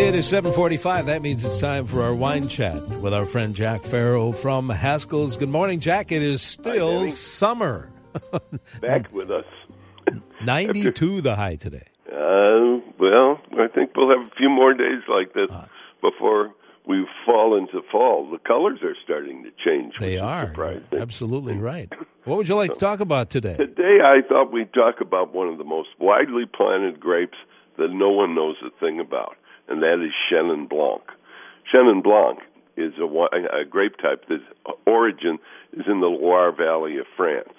It is 745. That means it's time for our wine chat with our friend Jack Farrow from Haskell's. Good morning, Jack. It is still Hi, summer. Back with us. 92 the high today. Uh, well, I think we'll have a few more days like this Ah. before we fall into fall. The colors are starting to change. They are. surprising. Absolutely right. What would you like to talk about today? Today, I thought we'd talk about one of the most widely planted grapes that no one knows a thing about, and that is Chenin Blanc. Chenin Blanc is a, a grape type that's uh, origin is in the Loire Valley of France,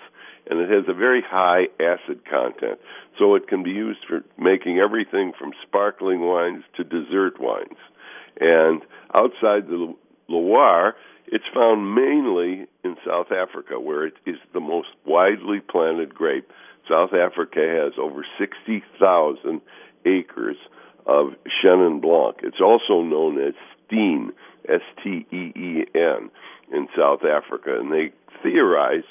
and it has a very high acid content, so it can be used for making everything from sparkling wines to dessert wines. And outside the Loire, it's found mainly in South Africa, where it is the most widely planted grape. South Africa has over 60,000 acres of Chenin Blanc. It's also known as Steen, S T E E N, in South Africa. And they theorize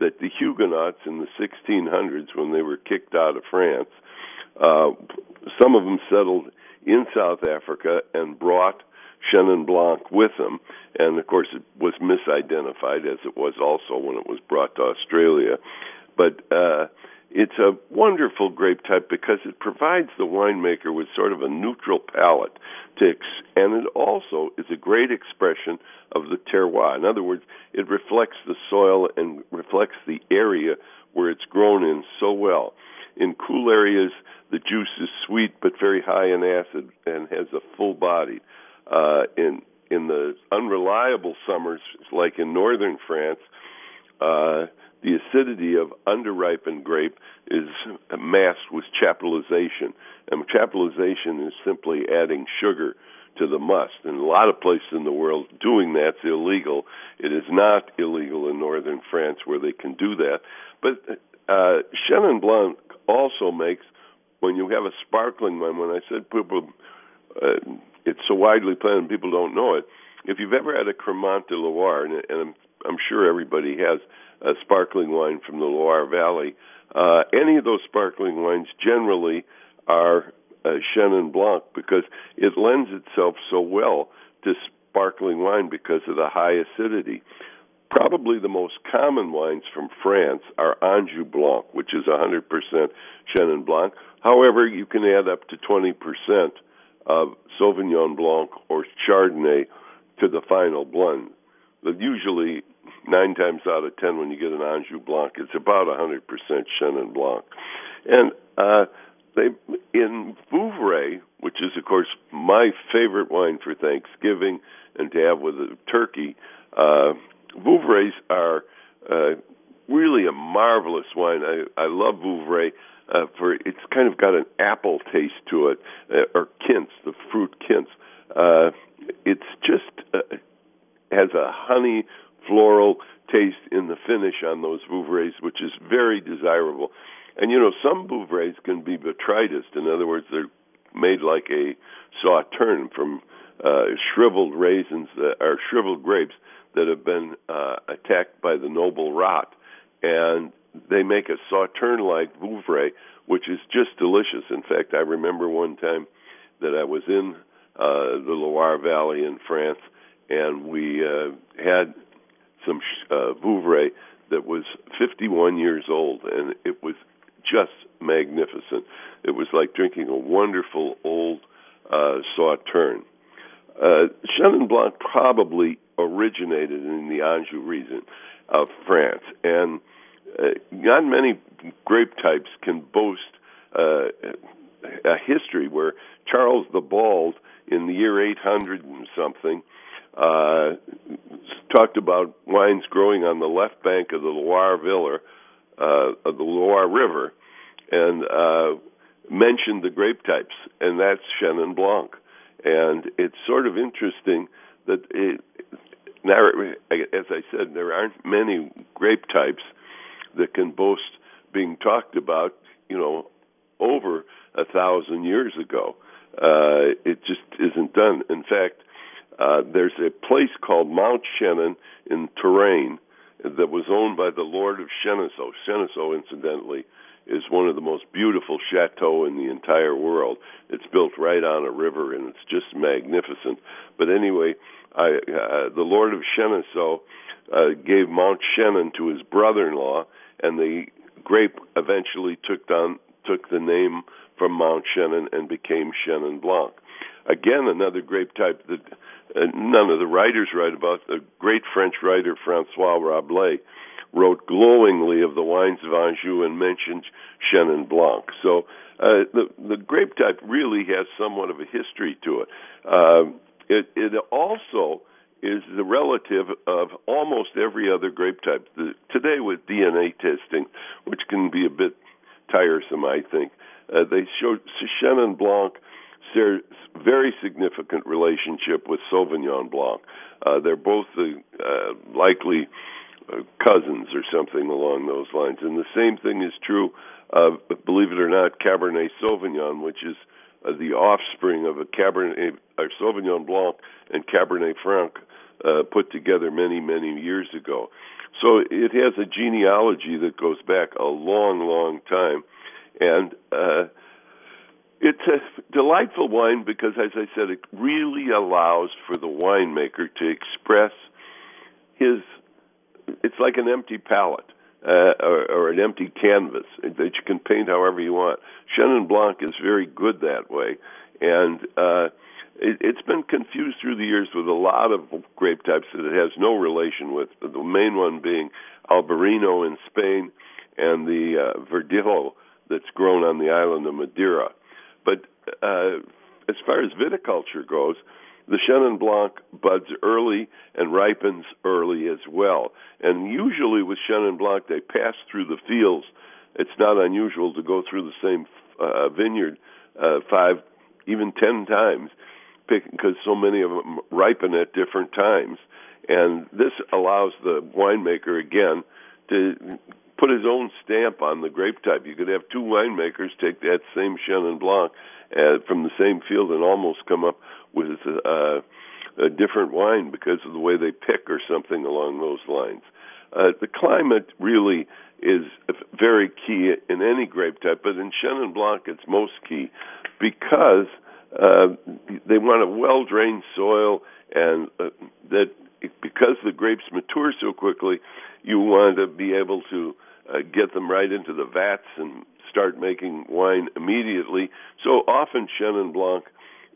that the Huguenots in the 1600s, when they were kicked out of France, uh, some of them settled in South Africa and brought Chenin Blanc with them. And of course, it was misidentified as it was also when it was brought to Australia. But uh, it's a wonderful grape type because it provides the winemaker with sort of a neutral palate to ex- and it also is a great expression of the terroir. In other words, it reflects the soil and reflects the area where it's grown in so well. In cool areas, the juice is sweet but very high in acid and has a full body. Uh, in in the unreliable summers, like in northern France, uh, the acidity of underripened grape is masked with chaptalization, and chaptalization is simply adding sugar to the must. And a lot of places in the world doing that's illegal. It is not illegal in northern France where they can do that. But uh, Chenin Blanc also makes when you have a sparkling one, When I said people, uh, it's so widely planted, people don't know it. If you've ever had a Cremant de Loire, and, and I'm, I'm sure everybody has a sparkling wine from the Loire Valley, uh, any of those sparkling wines generally are uh, Chenin Blanc because it lends itself so well to sparkling wine because of the high acidity. Probably the most common wines from France are Anjou Blanc, which is 100% Chenin Blanc. However, you can add up to 20% of Sauvignon Blanc or Chardonnay to the final blend. But usually, nine times out of ten, when you get an Anjou Blanc, it's about 100% Chenin Blanc. And uh, they in Vouvray, which is of course my favorite wine for Thanksgiving and to have with a turkey. Uh, Vouvrays are uh, really a marvelous wine. I, I love Vouvray uh, for it's kind of got an apple taste to it, uh, or quince, the fruit quince. Uh, it's just uh, has a honey floral taste in the finish on those Vouvrays, which is very desirable. And you know, some Vouvrays can be botrytis. In other words, they're made like a sauterne from uh, shriveled raisins that are shriveled grapes that have been uh, attacked by the noble rot, and they make a sauterne-like Vouvray, which is just delicious. In fact, I remember one time that I was in uh, the Loire Valley in France, and we uh, had some uh, Vouvray that was 51 years old, and it was just magnificent. It was like drinking a wonderful old uh, sauterne. Uh, Chenin Blanc probably originated in the Anjou region of France, and uh, not many grape types can boast uh, a history where Charles the Bald, in the year 800 and something, uh, talked about wines growing on the left bank of the Loire uh, of the Loire River, and uh, mentioned the grape types, and that's Chenin Blanc. And it's sort of interesting that it, now, as I said, there aren't many grape types that can boast being talked about, you know, over a thousand years ago. Uh, it just isn't done. In fact, uh, there's a place called Mount Chenin in Touraine that was owned by the Lord of Chenonceaux. Chenonceaux, incidentally, is one of the most beautiful chateaux in the entire world. It's built right on a river, and it's just magnificent. But anyway, I, uh, the Lord of Chenonceaux uh, gave Mount Chenin to his brother-in-law, and the grape eventually took on took the name from Mount Chenin and became Chenin Blanc. Again, another grape type that uh, none of the writers write about. The great French writer Francois Rabelais wrote glowingly of the wines of Anjou and mentioned Chenin Blanc. So uh, the the grape type really has somewhat of a history to it. Uh, it, it also is the relative of almost every other grape type. The, today, with DNA testing, which can be a bit tiresome, I think, uh, they show Chenin Blanc shares very significant relationship with Sauvignon Blanc. Uh, they're both the uh, likely uh, cousins or something along those lines. And the same thing is true of, believe it or not, Cabernet Sauvignon, which is uh, the offspring of a Cabernet uh, Sauvignon Blanc and Cabernet Franc uh, put together many, many years ago. So it has a genealogy that goes back a long, long time, and uh, it's a delightful wine because, as I said, it really allows for the winemaker to express his. It's like an empty palette. Uh, or, or an empty canvas that you can paint however you want. Chenin Blanc is very good that way, and uh, it, it's been confused through the years with a lot of grape types that it has no relation with. The main one being Albarino in Spain, and the uh, Verdelho that's grown on the island of Madeira. But uh, as far as viticulture goes, the Chenin Blanc buds early and ripens early as well. And usually with Chenin Blanc, they pass through the fields. It's not unusual to go through the same uh, vineyard uh, five, even ten times, because so many of them ripen at different times. And this allows the winemaker again to put his own stamp on the grape type. You could have two winemakers take that same Chenin Blanc uh, from the same field and almost come up with uh, a different wine because of the way they pick or something along those lines. Uh, the climate really is very key in any grape type, but in Chenin Blanc it's most key because uh, they want a well drained soil and uh, that because the grapes mature so quickly, you want to be able to uh, get them right into the vats and start making wine immediately. So often Chenin Blanc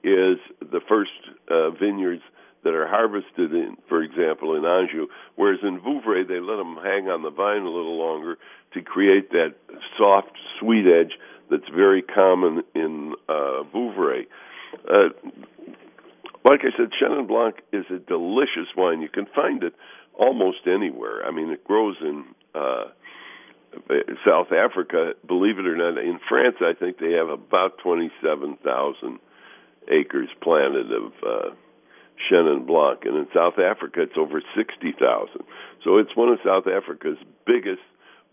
is the first uh, vineyards that are harvested in, for example, in Anjou, whereas in Vouvray they let them hang on the vine a little longer to create that soft, sweet edge that's very common in uh, Vouvray. Uh, like I said, Chenin Blanc is a delicious wine. You can find it almost anywhere. I mean, it grows in uh, South Africa. Believe it or not, in France, I think they have about twenty-seven thousand acres planted of uh, Chenin Blanc, and in South Africa, it's over sixty thousand. So it's one of South Africa's biggest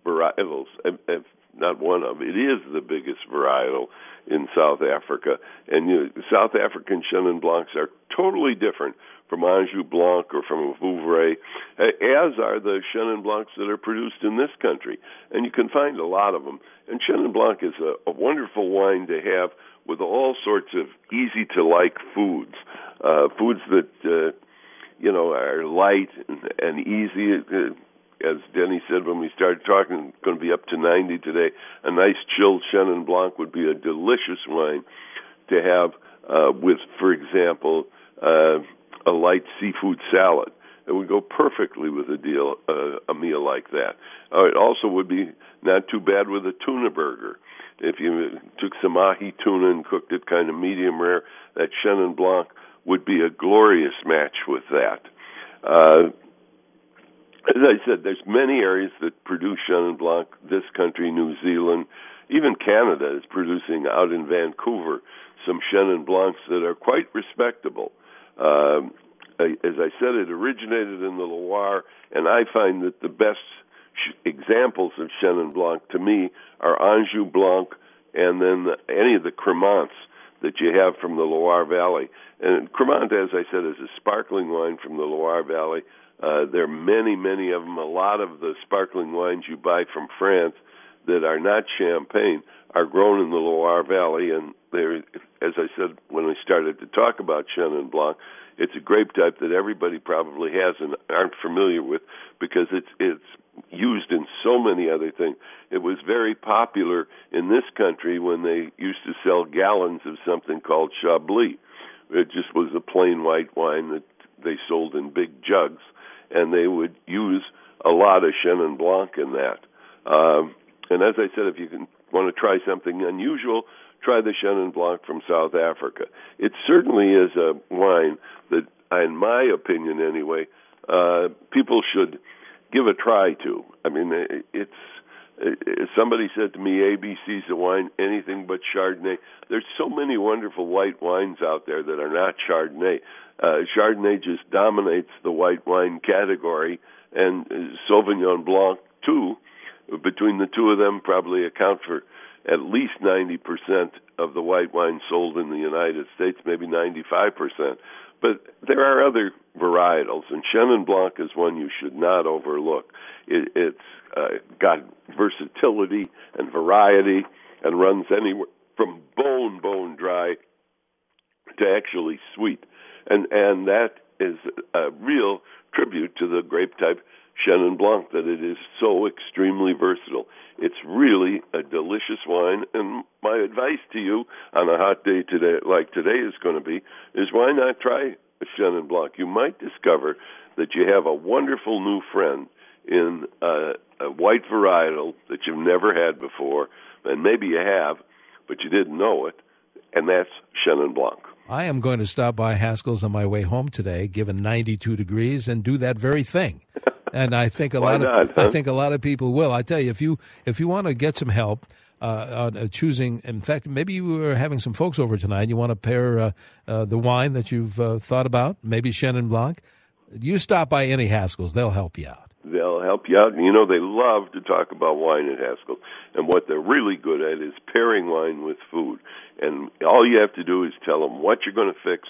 varietals. If not one of, it is the biggest varietal in South Africa. And you know, South African Chenin Blancs are totally different from Anjou Blanc or from a Vouvray, as are the Chenin Blancs that are produced in this country. And you can find a lot of them. And Chenin Blanc is a, a wonderful wine to have with all sorts of easy to like foods, uh, foods that uh, you know are light and, and easy. Uh, as Denny said when we started talking, going to be up to 90 today. A nice chilled Chenin Blanc would be a delicious wine to have uh, with, for example, a light seafood salad. It would go perfectly with a deal, uh, a meal like that. Uh, it also would be not too bad with a tuna burger. If you took some ahi tuna and cooked it kind of medium rare, that Chenin Blanc would be a glorious match with that. Uh, as I said, there's many areas that produce Chenin Blanc. This country, New Zealand, even Canada is producing out in Vancouver some Chenin Blancs that are quite respectable. Um, as I said, it originated in the Loire, and I find that the best sh- examples of Chenin Blanc to me are Anjou Blanc and then the, any of the Cremants that you have from the Loire Valley. And Cremant, as I said, is a sparkling wine from the Loire Valley. Uh, there are many, many of them. A lot of the sparkling wines you buy from France, that are not champagne are grown in the Loire Valley, and they're, as I said when we started to talk about Chenin Blanc, it's a grape type that everybody probably has and aren't familiar with because it's it's used in so many other things. It was very popular in this country when they used to sell gallons of something called Chablis. It just was a plain white wine that they sold in big jugs, and they would use a lot of Chenin Blanc in that. Um, and as I said, if you can want to try something unusual, try the Chenin Blanc from South Africa. It certainly is a wine that, in my opinion anyway, uh, people should give a try to. I mean, it's somebody said to me, ABC's a wine, anything but Chardonnay. There's so many wonderful white wines out there that are not Chardonnay. Uh, Chardonnay just dominates the white wine category, and Sauvignon Blanc too. Between the two of them, probably account for at least 90% of the white wine sold in the United States, maybe 95%. But there are other varietals, and Chenin Blanc is one you should not overlook. It, it's uh, got versatility and variety and runs anywhere from bone, bone dry to actually sweet. And, and that is a real tribute to the grape type Chenin Blanc that it is so extremely versatile. It's really a delicious wine, and my advice to you on a hot day today, like today is going to be, is why not try a Chenin Blanc? You might discover that you have a wonderful new friend in a, a white varietal that you've never had before, and maybe you have, but you didn't know it, and that's Chenin Blanc. I am going to stop by Haskell's on my way home today, given 92 degrees, and do that very thing. And I think a lot not, of huh? I think a lot of people will. I tell you, if you if you want to get some help uh, on uh, choosing, in fact, maybe you were having some folks over tonight. You want to pair uh, uh the wine that you've uh, thought about, maybe Chenin Blanc. You stop by any Haskell's; they'll help you out. They'll help you out. And you know, they love to talk about wine at Haskell. And what they're really good at is pairing wine with food. And all you have to do is tell them what you're going to fix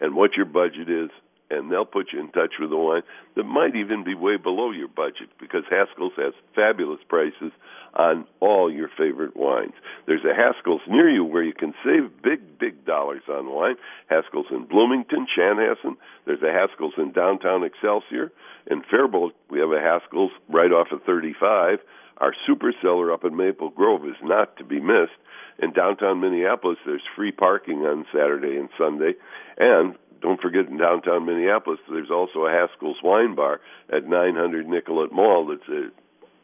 and what your budget is and they'll put you in touch with a wine that might even be way below your budget because Haskell's has fabulous prices on all your favorite wines. There's a Haskell's near you where you can save big, big dollars on wine. Haskell's in Bloomington, Chanhassen. There's a Haskell's in downtown Excelsior. In Faribault, we have a Haskell's right off of 35. Our super cellar up in Maple Grove is not to be missed. In downtown Minneapolis, there's free parking on Saturday and Sunday. And don't forget in downtown Minneapolis, there's also a Haskell's Wine Bar at 900 Nicollet Mall. That's a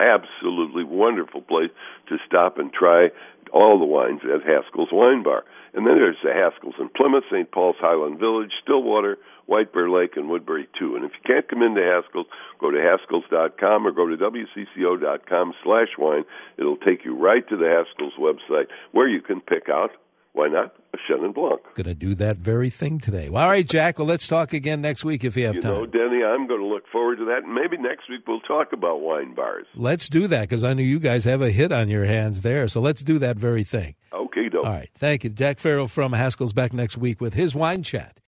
absolutely wonderful place to stop and try all the wines at Haskell's Wine Bar. And then there's the Haskell's in Plymouth, St. Paul's Highland Village, Stillwater, White Bear Lake, and Woodbury too. And if you can't come into Haskell's, go to Haskells.com or go to WCCO.com slash wine. It'll take you right to the Haskell's website where you can pick out why not a Chenin Blanc? Going to do that very thing today. Well, all right, Jack. Well, let's talk again next week if you have you time. know, Denny, I'm going to look forward to that. And maybe next week we'll talk about wine bars. Let's do that because I know you guys have a hit on your hands there. So let's do that very thing. Okay, dope. All right. Thank you. Jack Farrell from Haskell's back next week with his wine chat.